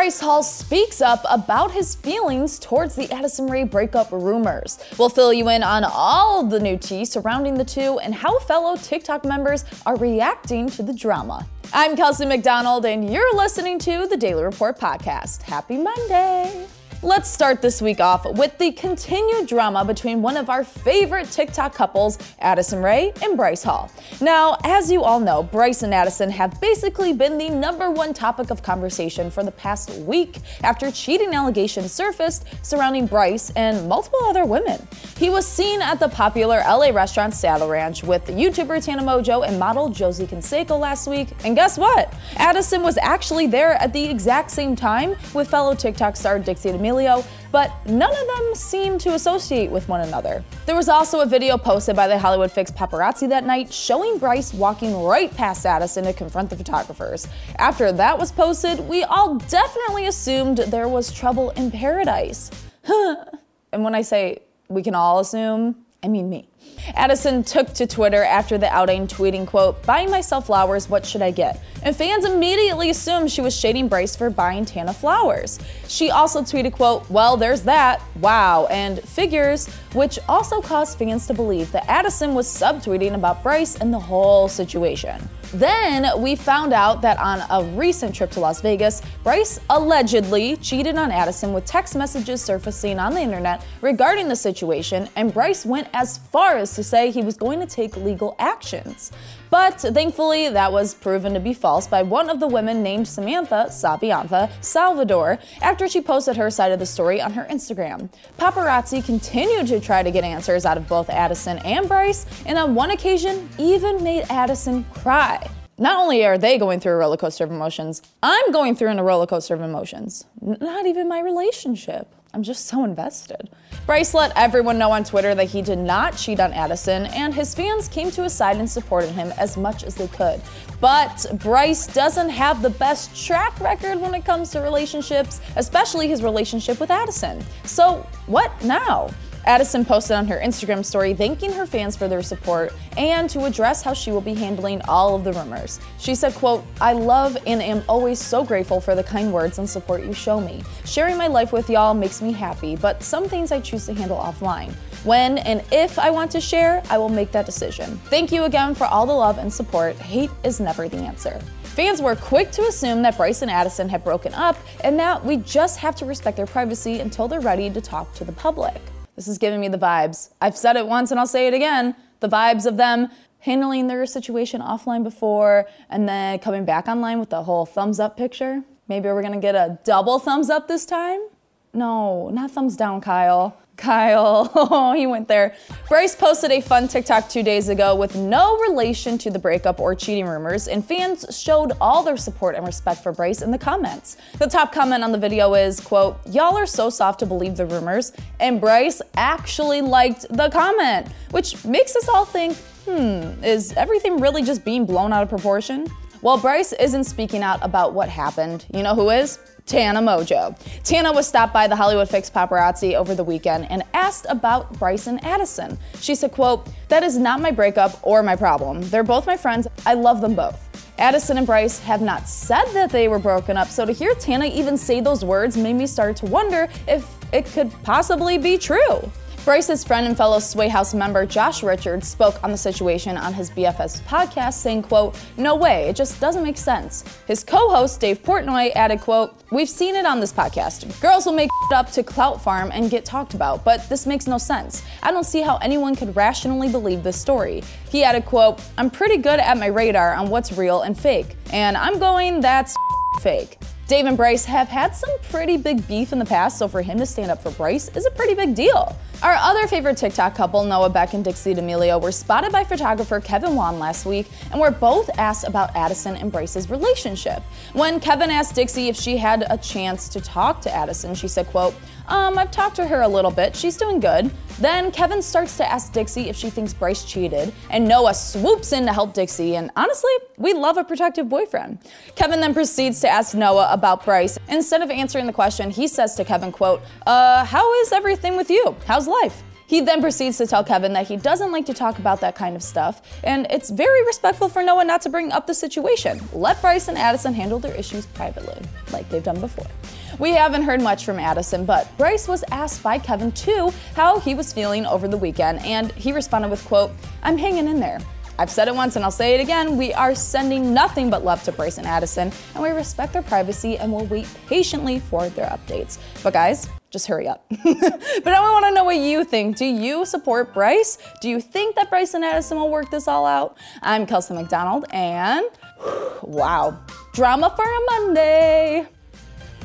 Bryce Hall speaks up about his feelings towards the Addison Rae breakup rumors. We'll fill you in on all the new tea surrounding the two and how fellow TikTok members are reacting to the drama. I'm Kelsey McDonald, and you're listening to the Daily Report Podcast. Happy Monday! Let's start this week off with the continued drama between one of our favorite TikTok couples, Addison Rae and Bryce Hall. Now, as you all know, Bryce and Addison have basically been the number one topic of conversation for the past week after cheating allegations surfaced surrounding Bryce and multiple other women. He was seen at the popular LA restaurant Saddle Ranch with YouTuber Tana Mongeau and model Josie Canseco last week. And guess what? Addison was actually there at the exact same time with fellow TikTok star Dixie D'Amelio Emilio, but none of them seem to associate with one another. There was also a video posted by the Hollywood Fix paparazzi that night showing Bryce walking right past Addison to confront the photographers. After that was posted, we all definitely assumed there was trouble in paradise. and when I say we can all assume, I mean me. Addison took to Twitter after the outing, tweeting, quote, buying myself flowers, what should I get? And fans immediately assumed she was shading Bryce for buying Tana flowers. She also tweeted, quote, well, there's that, wow, and figures, which also caused fans to believe that Addison was subtweeting about Bryce and the whole situation. Then we found out that on a recent trip to Las Vegas, Bryce allegedly cheated on Addison with text messages surfacing on the internet regarding the situation, and Bryce went as far as to say he was going to take legal actions. But thankfully, that was proven to be false by one of the women named Samantha Savianza Salvador after she posted her side of the story on her Instagram. Paparazzi continued to try to get answers out of both Addison and Bryce, and on one occasion, even made Addison cry. Not only are they going through a roller coaster of emotions, I'm going through a roller coaster of emotions. Not even my relationship. I'm just so invested. Bryce let everyone know on Twitter that he did not cheat on Addison, and his fans came to his side and supported him as much as they could. But Bryce doesn't have the best track record when it comes to relationships, especially his relationship with Addison. So, what now? Addison posted on her Instagram story thanking her fans for their support and to address how she will be handling all of the rumors. She said, quote, I love and am always so grateful for the kind words and support you show me. Sharing my life with y'all makes me happy, but some things I choose to handle offline. When and if I want to share, I will make that decision. Thank you again for all the love and support. Hate is never the answer. Fans were quick to assume that Bryce and Addison had broken up and that we just have to respect their privacy until they're ready to talk to the public. This is giving me the vibes. I've said it once and I'll say it again the vibes of them handling their situation offline before and then coming back online with the whole thumbs up picture. Maybe we're gonna get a double thumbs up this time? No, not thumbs down, Kyle. Kyle. He went there. Bryce posted a fun TikTok two days ago with no relation to the breakup or cheating rumors, and fans showed all their support and respect for Bryce in the comments. The top comment on the video is, quote, Y'all are so soft to believe the rumors, and Bryce actually liked the comment, which makes us all think, hmm, is everything really just being blown out of proportion? Well, Bryce isn't speaking out about what happened. You know who is? Tana Mongeau. Tana was stopped by the Hollywood Fix paparazzi over the weekend and asked about Bryce and Addison. She said, quote, that is not my breakup or my problem. They're both my friends. I love them both. Addison and Bryce have not said that they were broken up, so to hear Tana even say those words made me start to wonder if it could possibly be true. Bryce's friend and fellow Sway House member Josh Richards spoke on the situation on his BFF's podcast, saying, quote, no way, it just doesn't make sense. His co-host, Dave Portnoy, added, quote, we've seen it on this podcast. Girls will make up to Clout Farm and get talked about, but this makes no sense. I don't see how anyone could rationally believe this story. He added, quote, I'm pretty good at my radar on what's real and fake, and I'm going, that's fake. Dave and Bryce have had some pretty big beef in the past, so for him to stand up for Bryce is a pretty big deal. Our other favorite TikTok couple, Noah Beck and Dixie D'Amelio, were spotted by photographer Kevin Wan last week and were both asked about Addison and Bryce's relationship. When Kevin asked Dixie if she had a chance to talk to Addison, she said, quote, um, I've talked to her a little bit. She's doing good. Then Kevin starts to ask Dixie if she thinks Bryce cheated, and Noah swoops in to help Dixie, and honestly, we love a protective boyfriend. Kevin then proceeds to ask Noah about Bryce. Instead of answering the question, he says to Kevin, quote, uh, how is everything with you? How's life? He then proceeds to tell Kevin that he doesn't like to talk about that kind of stuff, and it's very respectful for Noah not to bring up the situation. Let Bryce and Addison handle their issues privately, like they've done before. We haven't heard much from Addison, but Bryce was asked by Kevin too how he was feeling over the weekend, and he responded with, quote, I'm hanging in there. I've said it once and I'll say it again. We are sending nothing but love to Bryce and Addison, and we respect their privacy and will wait patiently for their updates. But guys, just hurry up. but now I want to know what you think. Do you support Bryce? Do you think that Bryce and Addison will work this all out? I'm Kelsey McDonald, and wow, drama for a Monday.